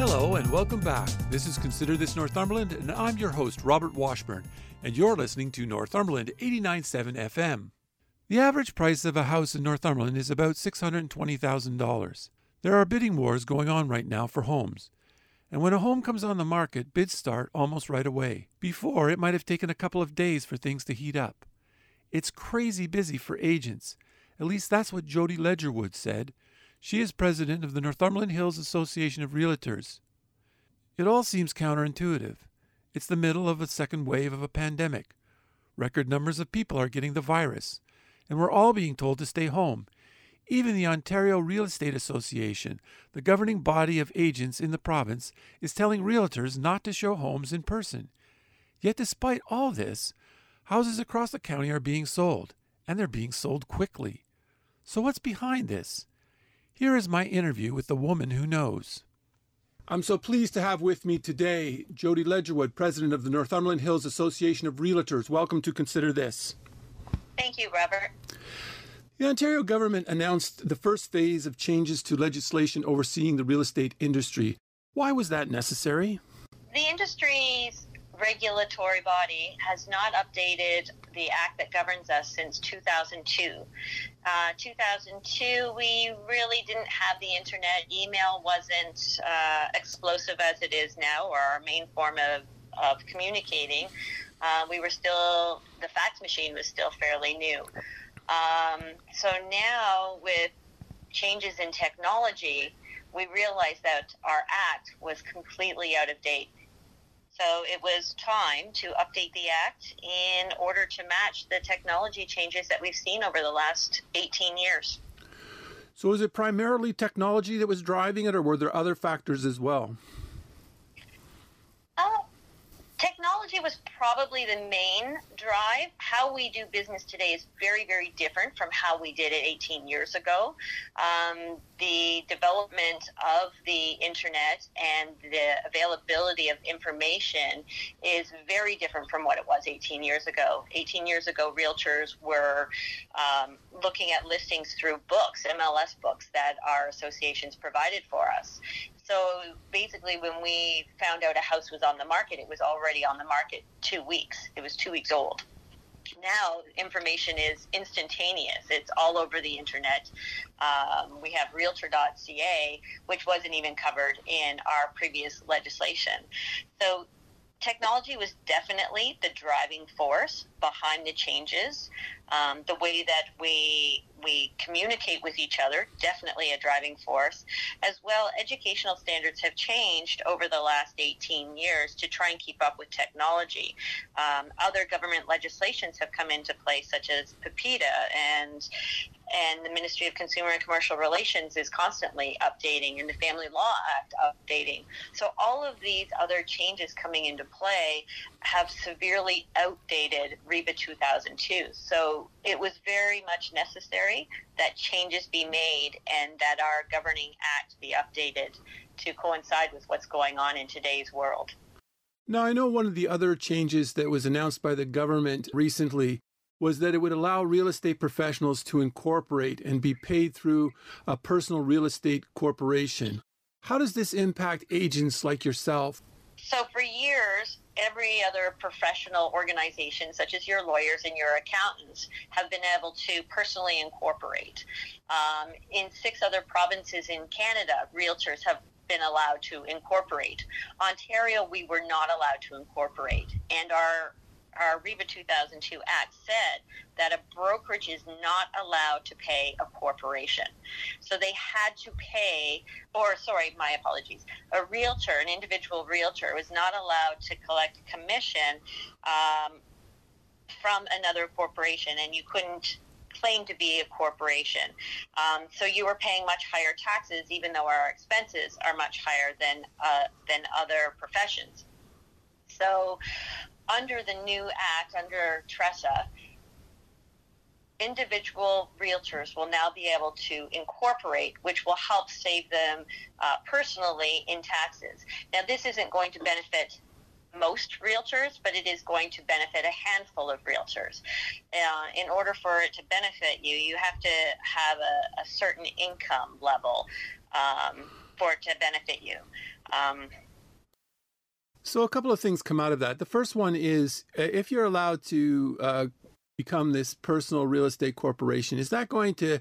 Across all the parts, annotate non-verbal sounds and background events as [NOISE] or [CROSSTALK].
Hello and welcome back. This is Consider This Northumberland, and I'm your host, Robert Washburn, and you're listening to Northumberland 89.7 FM. The average price of a house in Northumberland is about $620,000. There are bidding wars going on right now for homes. And when a home comes on the market, bids start almost right away. Before, it might have taken a couple of days for things to heat up. It's crazy busy for agents. At least that's what Jody Ledgerwood said. She is president of the Northumberland Hills Association of Realtors. It all seems counterintuitive. It's the middle of a second wave of a pandemic. Record numbers of people are getting the virus, and we're all being told to stay home. Even the Ontario Real Estate Association, the governing body of agents in the province, is telling realtors not to show homes in person. Yet, despite all this, houses across the county are being sold, and they're being sold quickly. So, what's behind this? Here is my interview with the woman who knows. I'm so pleased to have with me today Jody Ledgerwood, president of the Northumberland Hills Association of Realtors. Welcome to Consider This. Thank you, Robert. The Ontario government announced the first phase of changes to legislation overseeing the real estate industry. Why was that necessary? The industry's regulatory body has not updated the act that governs us since 2002. Uh, 2002, we really didn't have the internet. Email wasn't uh, explosive as it is now, or our main form of, of communicating. Uh, we were still, the fax machine was still fairly new. Um, so now, with changes in technology, we realized that our act was completely out of date. So it was time to update the Act in order to match the technology changes that we've seen over the last 18 years. So is it primarily technology that was driving it, or were there other factors as well? Uh, technology was probably the main drive. How we do business today is very, very different from how we did it 18 years ago. Um, the development of the internet and the availability of information is very different from what it was 18 years ago. 18 years ago, realtors were um, looking at listings through books, MLS books that our associations provided for us. So basically, when we found out a house was on the market, it was already on the market two weeks. It was two weeks old. Now information is instantaneous. It's all over the internet. Um, we have Realtor.ca, which wasn't even covered in our previous legislation. So technology was definitely the driving force behind the changes. Um, the way that we we communicate with each other, definitely a driving force. As well, educational standards have changed over the last 18 years to try and keep up with technology. Um, other government legislations have come into play, such as PIPEDA and and the Ministry of Consumer and Commercial Relations is constantly updating, and the Family Law Act updating. So all of these other changes coming into play have severely outdated REBBA 2002. So it was very much necessary that changes be made and that our governing act be updated to coincide with what's going on in today's world. Now, I know one of the other changes that was announced by the government recently was that it would allow real estate professionals to incorporate and be paid through a personal real estate corporation. How does this impact agents like yourself? So, for years, every other professional organization, such as your lawyers and your accountants, have been able to personally incorporate. Um, in six other provinces in Canada, realtors have been allowed to incorporate. Ontario, we were not allowed to incorporate, and our our REBBA 2002 Act said that a brokerage is not allowed to pay a corporation. So they had to pay, or sorry, my apologies, a realtor, an individual realtor, was not allowed to collect a commission um, from another corporation, and you couldn't claim to be a corporation. Um, so you were paying much higher taxes, even though our expenses are much higher than uh, than other professions. So, under the new act, under TRESA, individual realtors will now be able to incorporate, which will help save them uh, personally in taxes. Now, this isn't going to benefit most realtors, but it is going to benefit a handful of realtors. Uh, in order for it to benefit you, you have to have a, a certain income level um, for it to benefit you. Um, so, a couple of things come out of that. The first one is uh, if you're allowed to uh, become this personal real estate corporation, is that going to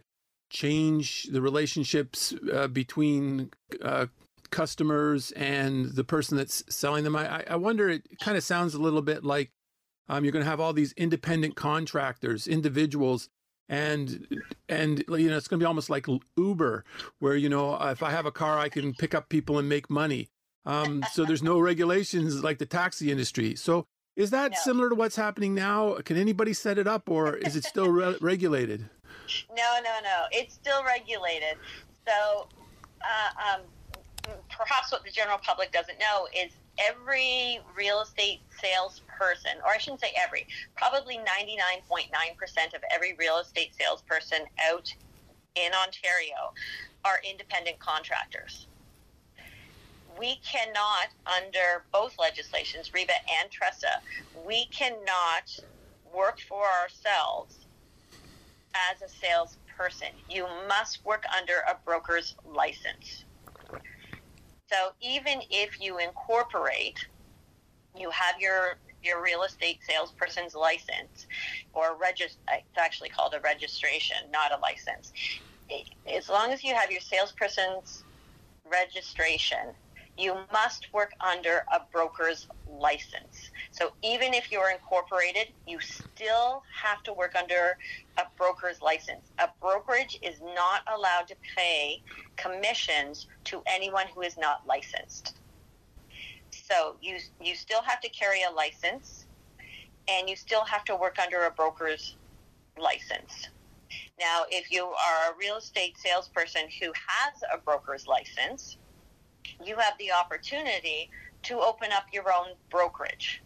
change the relationships uh, between uh, customers and the person that's selling them? I, I wonder, it kind of sounds a little bit like um, you're going to have all these independent contractors, individuals. And and you know it's going to be almost like Uber, where you know if I have a car, I can pick up people and make money. Um, so there's [LAUGHS] no regulations like the taxi industry. So is that no. similar to what's happening now? Can anybody set it up, or is it still re- [LAUGHS] regulated? No, no, no. It's still regulated. So, uh, um, perhaps what the general public doesn't know is every real estate salesperson, or I shouldn't say every, probably 99.9% of every real estate salesperson out in Ontario are independent contractors we cannot, under both legislations, REBBA and TRESA, we cannot work for ourselves as a salesperson. You must work under a broker's license. So even if you incorporate, you have your your real estate salesperson's license or register it's actually called a registration not a license as long as you have your salesperson's registration you must work under a broker's license. So even if you're incorporated, you still have to work under a broker's license. A brokerage is not allowed to pay commissions to anyone who is not licensed. So you you still have to carry a license and you still have to work under a broker's license. Now, if you are a real estate salesperson who has a broker's license, you have the opportunity to open up your own brokerage.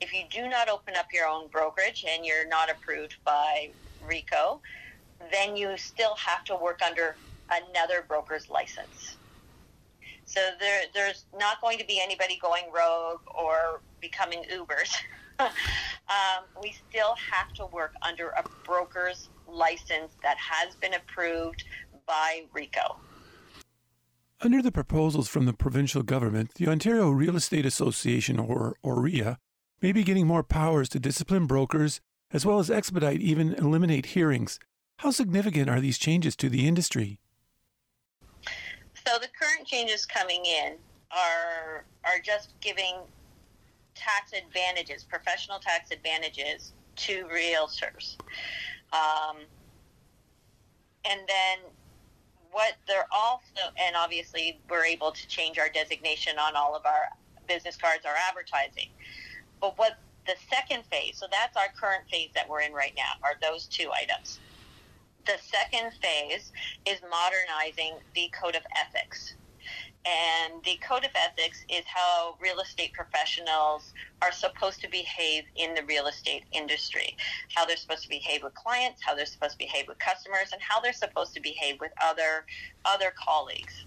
If you do not open up your own brokerage and you're not approved by RECO, then you still have to work under another broker's license. So there, there's not going to be anybody going rogue or becoming Ubers. [LAUGHS] um, we still have to work under a broker's license that has been approved by RECO. Under the proposals from the provincial government, the Ontario Real Estate Association, or OREA, may be getting more powers to discipline brokers as well as expedite, even eliminate hearings. How significant are these changes to the industry? So the current changes coming in are are just giving tax advantages, professional tax advantages to realtors. Um, and then what they're also, and obviously we're able to change our designation on all of our business cards, our advertising. But what the second phase, so that's our current phase that we're in right now, are those two items. The second phase is modernizing the code of ethics. And the code of ethics is how real estate professionals are supposed to behave in the real estate industry, how they're supposed to behave with clients, how they're supposed to behave with customers, and how they're supposed to behave with other other colleagues.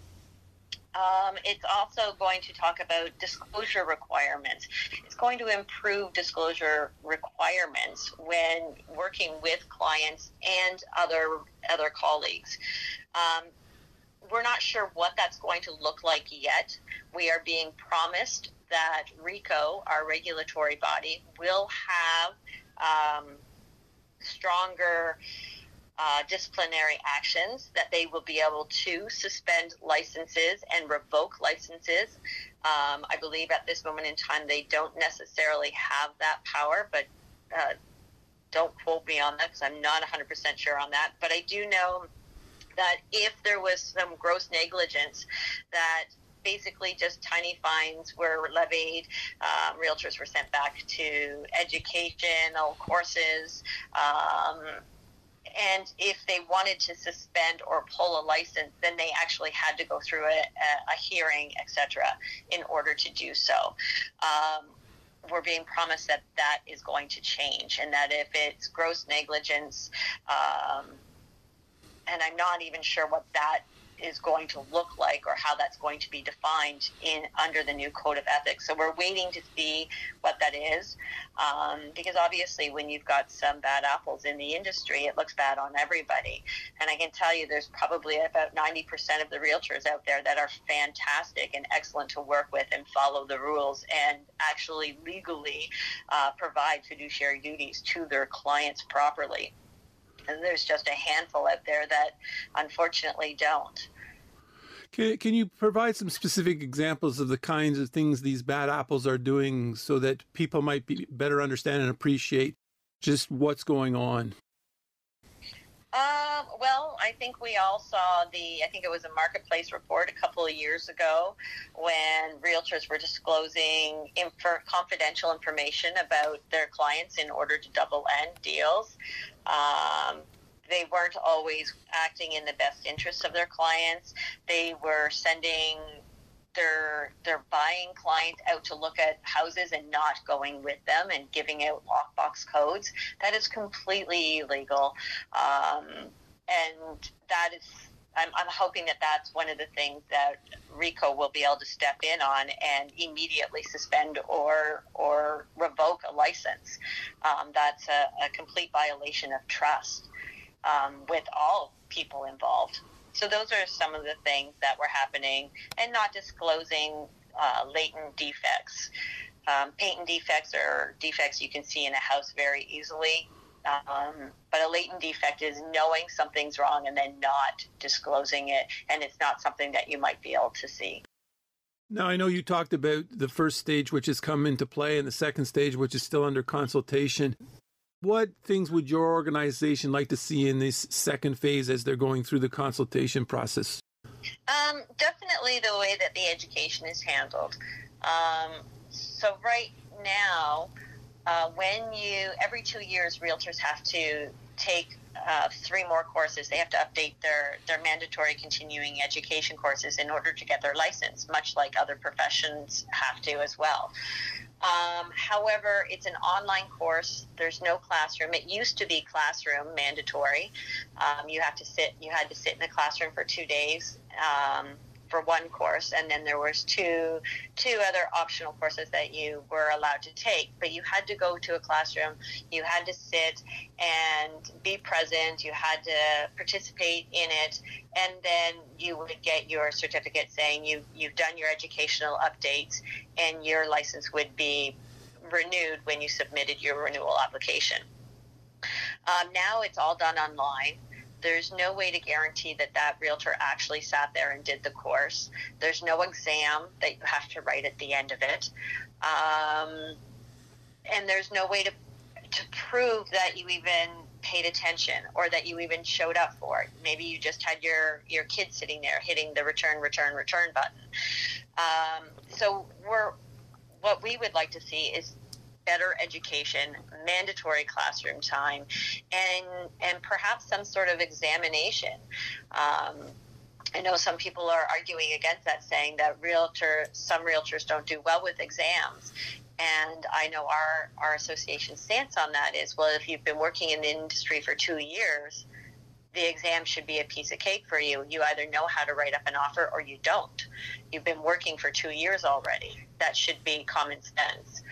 Um, it's also going to talk about disclosure requirements. It's going to improve disclosure requirements when working with clients and other other colleagues. Um, we're not sure what that's going to look like yet. We are being promised that RECO, our regulatory body, will have um, stronger uh, disciplinary actions, that they will be able to suspend licenses and revoke licenses. Um, I believe at this moment in time they don't necessarily have that power, but uh, don't quote me on that because I'm not 100% sure on that. But I do know that if there was some gross negligence, that basically just tiny fines were levied. Um, realtors were sent back to educational courses. Um, and if they wanted to suspend or pull a license, then they actually had to go through a, a hearing, etc., in order to do so. Um, we're being promised that that is going to change, and that if it's gross negligence, um, and I'm not even sure what that is going to look like or how that's going to be defined in under the new code of ethics. So we're waiting to see what that is, um, because obviously when you've got some bad apples in the industry, it looks bad on everybody. And I can tell you, there's probably about 90% of the realtors out there that are fantastic and excellent to work with and follow the rules and actually legally uh, provide fiduciary duties to their clients properly and there's just a handful out there that unfortunately don't. Can, can you provide some specific examples of the kinds of things these bad apples are doing so that people might be better understand and appreciate just what's going on? Um, well, I think we all saw the, I think it was a marketplace report a couple of years ago when realtors were disclosing inf- confidential information about their clients in order to double end deals. Um, they weren't always acting in the best interest of their clients. They were sending their their buying clients out to look at houses and not going with them and giving out lockbox codes. That is completely illegal, um, and that is. I'm, I'm hoping that that's one of the things that RECO will be able to step in on and immediately suspend or or revoke a license. Um, that's a, a, complete violation of trust um, with all people involved. So those are some of the things that were happening, and not disclosing uh, latent defects. Um, patent defects are defects you can see in a house very easily. Um, but a latent defect is knowing something's wrong and then not disclosing it, and it's not something that you might be able to see. Now, I know you talked about the first stage, which has come into play, and the second stage, which is still under consultation. What things would your organization like to see in this second phase as they're going through the consultation process? Um, definitely the way that the education is handled. Um, so right now, uh, when you every two years, realtors have to take uh, three more courses. They have to update their their mandatory continuing education courses in order to get their license, much like other professions have to as well. Um, however, it's an online course. There's no classroom. It used to be classroom mandatory. Um, you have to sit. You had to sit in a classroom for two days. Um, for one course, and then there was two two other optional courses that you were allowed to take. But you had to go to a classroom, you had to sit and be present, you had to participate in it, and then you would get your certificate saying you you've done your educational updates, and your license would be renewed when you submitted your renewal application. Um, now it's all done online. There's no way to guarantee that that realtor actually sat there and did the course. There's no exam that you have to write at the end of it. Um, and there's no way to, to prove that you even paid attention or that you even showed up for it. Maybe you just had your, your kid sitting there hitting the return, return, return button. Um, so we're, what we would like to see is better education, mandatory classroom time, and and perhaps some sort of examination. Um, I know some people are arguing against that, saying that realtor some realtors don't do well with exams. And I know our, our association stance on that is well, if you've been working in the industry for two years, the exam should be a piece of cake for you. You either know how to write up an offer or you don't. You've been working for two years already. That should be common sense.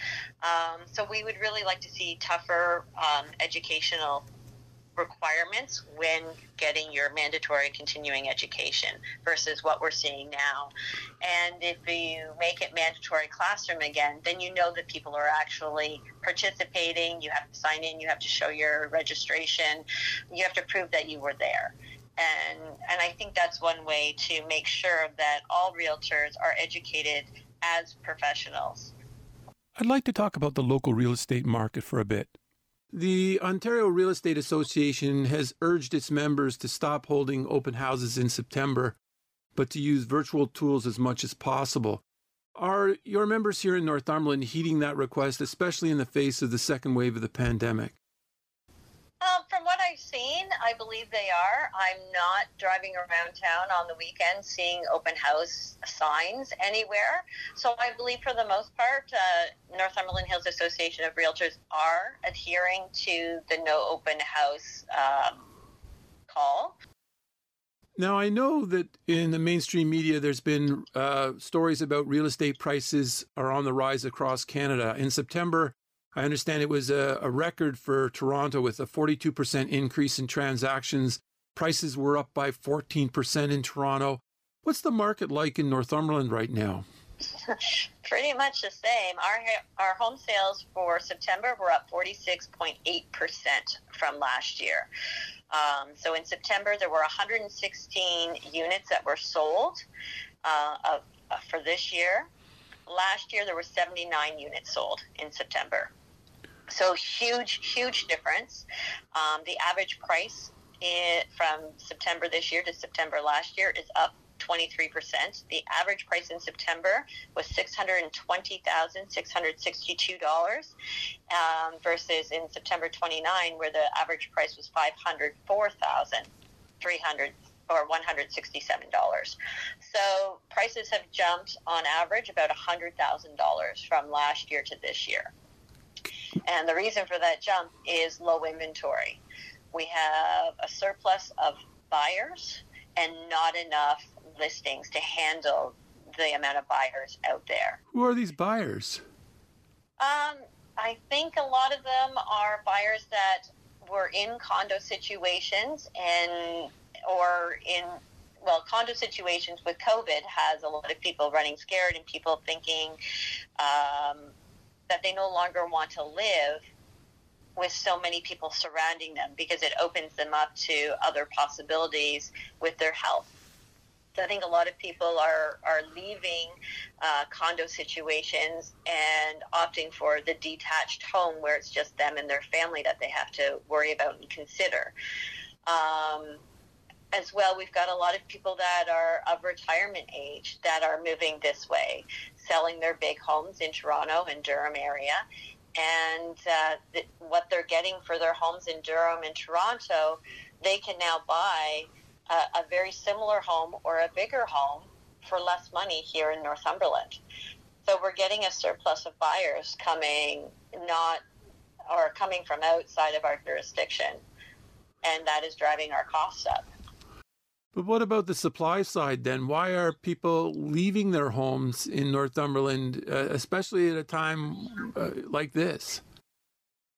Um, so we would really like to see tougher um, educational requirements when getting your mandatory continuing education versus what we're seeing now. And if you make it mandatory classroom again, then you know that people are actually participating. You have to sign in, you have to show your registration, you have to prove that you were there. And, and I think that's one way to make sure that all realtors are educated as professionals. I'd like to talk about the local real estate market for a bit. The Ontario Real Estate Association has urged its members to stop holding open houses in September, but to use virtual tools as much as possible. Are your members here in Northumberland heeding that request, especially in the face of the second wave of the pandemic? Um, from what I've seen, I believe they are. I'm not driving around town on the weekend seeing open house signs anywhere. So I believe for the most part, uh, Northumberland Hills Association of Realtors are adhering to the no open house um, call. Now, I know that in the mainstream media, there's been uh, stories about real estate prices are on the rise across Canada. In September, I understand it was a, a record for Toronto with a 42% increase in transactions. Prices were up by 14% in Toronto. What's the market like in Northumberland right now? [LAUGHS] Pretty much the same. Our our home sales for September were up 46.8% from last year. Um, so in September, there were 116 units that were sold uh, of, uh, for this year. Last year, there were 79 units sold in September. So huge, huge difference. Um, the average price from September this year to September last year is up 23%. The average price in September was $620,662 um, versus in September 29 where the average price was 504,300 or $167. So prices have jumped on average about $100,000 from last year to this year. And the reason for that jump is low inventory. We have a surplus of buyers and not enough listings to handle the amount of buyers out there. Who are these buyers? Um, I think a lot of them are buyers that were in condo situations and or in well condo situations with COVID has a lot of people running scared and people thinking um, that they no longer want to live with so many people surrounding them because it opens them up to other possibilities with their health. So I think a lot of people are are leaving uh, condo situations and opting for the detached home where it's just them and their family that they have to worry about and consider. Um, as well, we've got a lot of people that are of retirement age that are moving this way, selling their big homes in Toronto and Durham area. And uh, th- what they're getting for their homes in Durham and Toronto, they can now buy a, a very similar home or a bigger home for less money here in Northumberland. So we're getting a surplus of buyers coming not or coming from outside of our jurisdiction, and that is driving our costs up. But what about the supply side then? Why are people leaving their homes in Northumberland, uh, especially at a time uh, like this?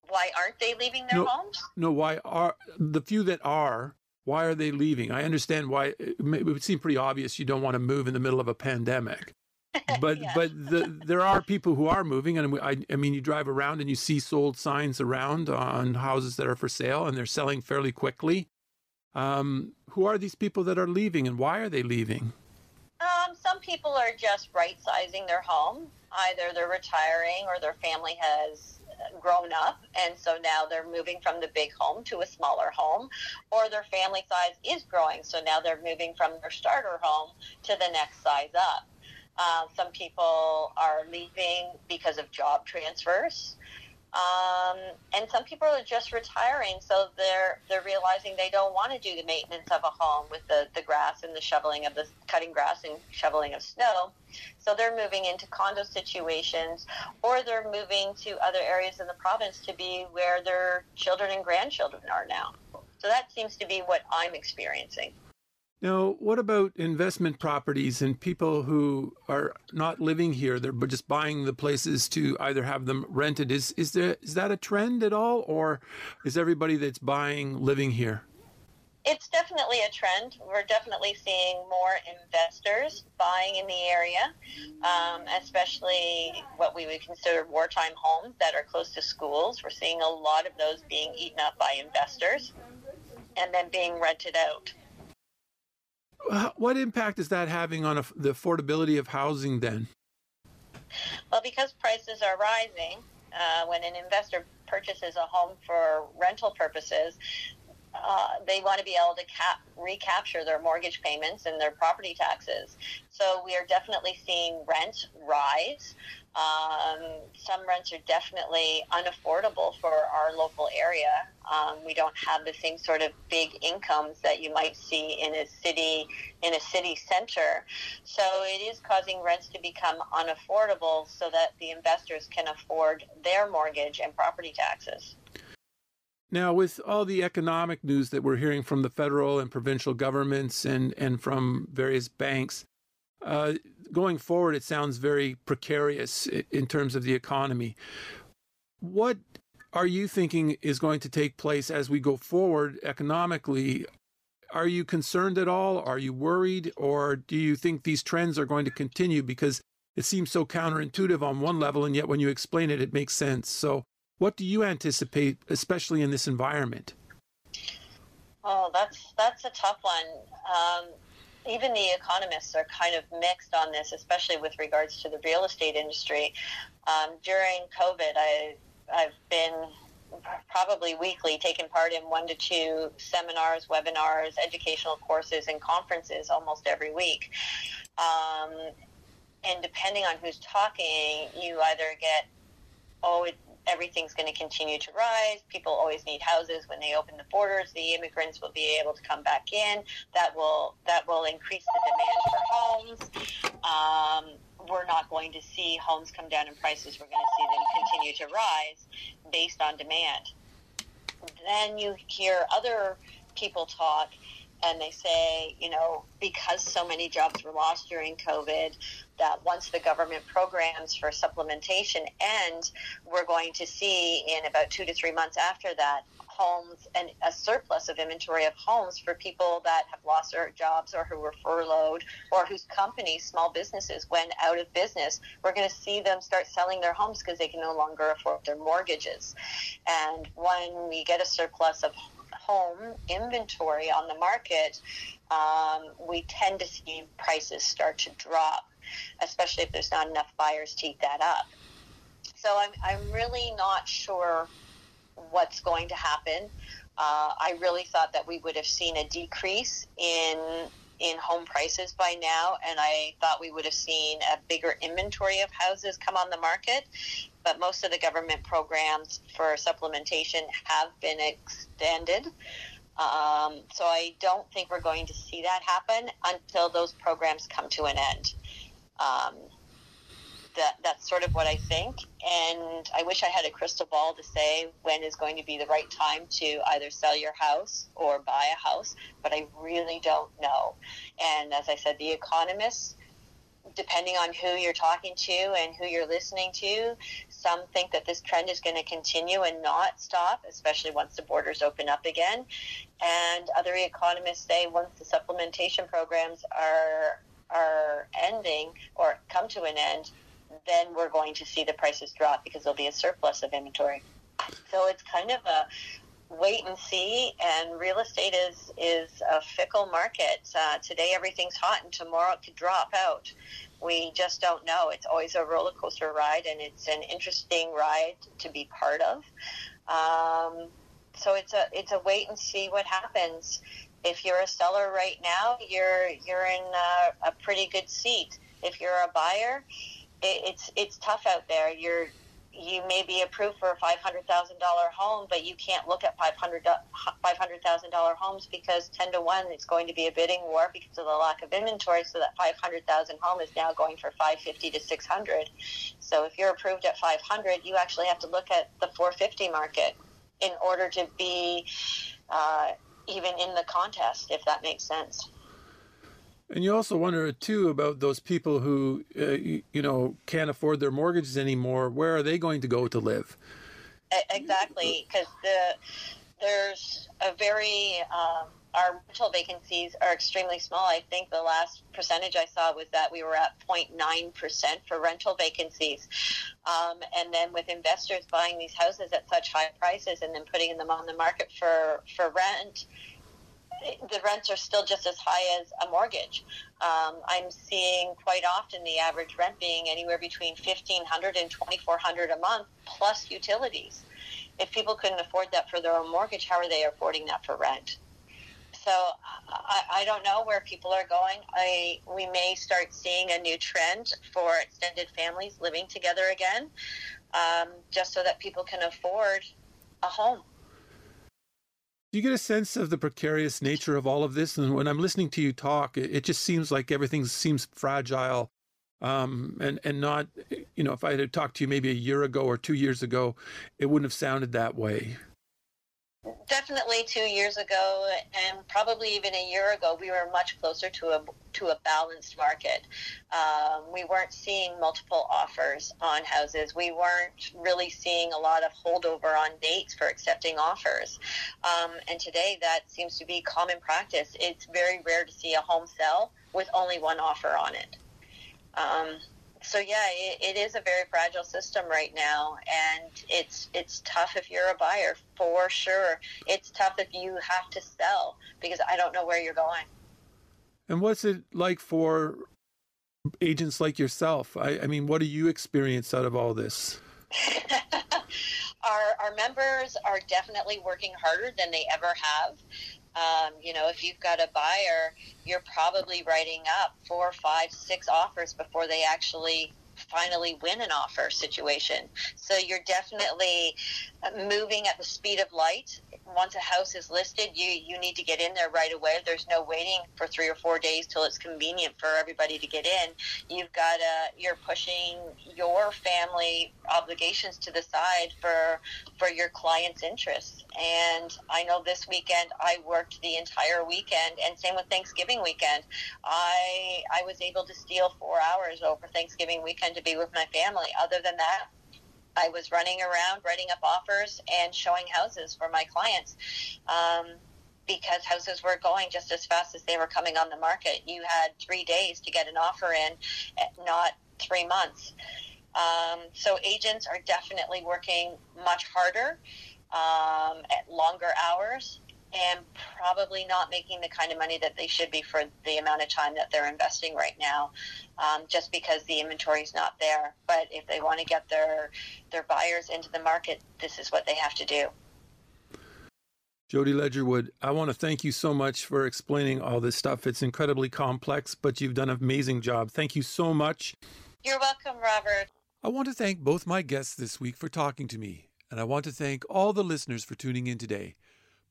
Why aren't they leaving their no, homes? No, why are the few that are? Why are they leaving? I understand why it would seem pretty obvious you don't want to move in the middle of a pandemic. [LAUGHS] But yeah. but the, there are people who are moving, and I, I mean, you drive around and you see sold signs around on houses that are for sale, and they're selling fairly quickly. Um, who are these people that are leaving, and why are they leaving? Um, some people are just right sizing their home. Either they're retiring or their family has grown up and so now they're moving from the big home to a smaller home or their family size is growing so now they're moving from their starter home to the next size up uh, some people are leaving because of job transfers um, and some people are just retiring, so they're they're realizing they don't want to do the maintenance of a home with the, the grass and the shoveling of the cutting grass and shoveling of snow. So they're moving into condo situations, or they're moving to other areas in the province to be where their children and grandchildren are now. So that seems to be what I'm experiencing. Now, what about investment properties and people who are not living here? They're just buying the places to either have them rented. Is is there is that a trend at all, or is everybody that's buying living here? It's definitely a trend. We're definitely seeing more investors buying in the area, um, especially what we would consider wartime homes that are close to schools. We're seeing a lot of those being eaten up by investors and then being rented out what impact is that having on a, the affordability of housing then? Well, because prices are rising, uh, when an investor purchases a home for rental purposes, uh, they want to be able to cap, recapture their mortgage payments and their property taxes. So we are definitely seeing rent rise. Um, some rents are definitely unaffordable for our local area. Um, we don't have the same sort of big incomes that you might see in a city in a city center. So it is causing rents to become unaffordable so that the investors can afford their mortgage and property taxes. Now, with all the economic news that we're hearing from the federal and provincial governments and, and from various banks, uh, going forward, it sounds very precarious in terms of the economy. What are you thinking is going to take place as we go forward economically? Are you concerned at all? Are you worried? Or do you think these trends are going to continue? Because it seems so counterintuitive on one level, and yet when you explain it, it makes sense. So, what do you anticipate, especially in this environment? Oh, that's that's a tough one. Um, even the economists are kind of mixed on this, especially with regards to the real estate industry. Um, during COVID, I I've been probably weekly taking part in one to two seminars, webinars, educational courses, and conferences almost every week. Um, and depending on who's talking, you either get, oh, it, everything's going to continue to rise. People always need houses. When they open the borders, the immigrants will be able to come back in. That will that will increase the demand for homes. Um, we're not going to see homes come down in prices. We're going to see them continue to rise based on demand. Then you hear other people talk and they say, you know, because so many jobs were lost during COVID, that once the government programs for supplementation end, we're going to see in about two to three months after that homes and a surplus of inventory of homes for people that have lost their jobs or who were furloughed or whose companies, small businesses, went out of business. We're going to see them start selling their homes because they can no longer afford their mortgages. And when we get a surplus of home inventory on the market, um, we tend to see prices start to drop, especially if there's not enough buyers to eat that up. So I'm, I'm really not sure what's going to happen. Uh, I really thought that we would have seen a decrease in in home prices by now, and I thought we would have seen a bigger inventory of houses come on the market. But most of the government programs for supplementation have been extended. Um, so I don't think we're going to see that happen until those programs come to an end. Um, that that's sort of what I think. And I wish I had a crystal ball to say when is going to be the right time to either sell your house or buy a house, but I really don't know. And as I said, the economists, depending on who you're talking to and who you're listening to, some think that this trend is going to continue and not stop, especially once the borders open up again. And other economists say once the supplementation programs are are ending or come to an end, then we're going to see the prices drop because there'll be a surplus of inventory. So it's kind of a wait and see. And real estate is is a fickle market. Uh, today everything's hot, and tomorrow it could drop out. We just don't know. It's always a roller coaster ride, and it's an interesting ride to be part of. Um, so it's a it's a wait and see what happens. If you're a seller right now, you're you're in a, a pretty good seat. If you're a buyer, it, it's it's tough out there. You're you may be approved for a five hundred thousand dollar home, but you can't look at five hundred five hundred thousand dollar homes because ten to one it's going to be a bidding war because of the lack of inventory. So that five hundred thousand home is now going for five fifty to six hundred. So if you're approved at five hundred, you actually have to look at the four fifty market in order to be uh, even in the contest, if that makes sense. And you also wonder too about those people who, uh, you, you, know, can't afford their mortgages anymore. Where are they going to go to live? Exactly, because the there's a very um, our rental vacancies are extremely small. I think the last percentage I saw was that we were at 0.9 percent for rental vacancies, um, and then with investors buying these houses at such high prices and then putting them on the market for for rent the rents are still just as high as a mortgage. Um, I'm seeing quite often the average rent being anywhere between 1500 and 2400 a month plus utilities. If people couldn't afford that for their own mortgage, how are they affording that for rent? So I, I don't know where people are going. I we may start seeing a new trend for extended families living together again. um, just so that people can afford a home. Do you get a sense of the precarious nature of all of this? And when I'm listening to you talk, it, it just seems like everything seems fragile, um, and and not, you know, if I had talked to you maybe a year ago or two years ago, it wouldn't have sounded that way definitely two years ago and probably even a year ago we were much closer to a to a balanced market. Um, we weren't seeing multiple offers on houses. We weren't really seeing a lot of holdover on dates for accepting offers. Um, and today that seems to be common practice. It's very rare to see a home sell with only one offer on it. Um, so yeah, it, it is a very fragile system right now, and it's it's tough if you're a buyer for sure. It's tough if you have to sell because I don't know where you're going. And what's it like for agents like yourself? I, I mean, what do you experience out of all this? [LAUGHS] our our members are definitely working harder than they ever have. Um, you know, if you've got a buyer, you're probably writing up four, five, six offers before they actually finally win an offer situation. So you're definitely moving at the speed of light. Once a house is listed, you you need to get in there right away. There's no waiting for three or four days till it's convenient for everybody to get in. You've got to you're pushing your family obligations to the side for for your client's interests. And I know this weekend I worked the entire weekend, and same with Thanksgiving weekend. I I was able to steal four hours over Thanksgiving weekend to be with my family. Other than that, I was running around writing up offers and showing houses for my clients. Um, because houses were going just as fast as they were coming on the market. You had three days to get an offer in, eh, not three months. Um, so agents are definitely working much harder um, at longer hours and probably not making the kind of money that they should be for the amount of time that they're investing right now, um, just because the inventory is not there. But if they want to get their their buyers into the market, this is what they have to do. Jody Ledgerwood, I want to thank you so much for explaining all this stuff. It's incredibly complex, but you've done an amazing job. Thank you so much. You're welcome, Robert. I want to thank both my guests this week for talking to me, and I want to thank all the listeners for tuning in today.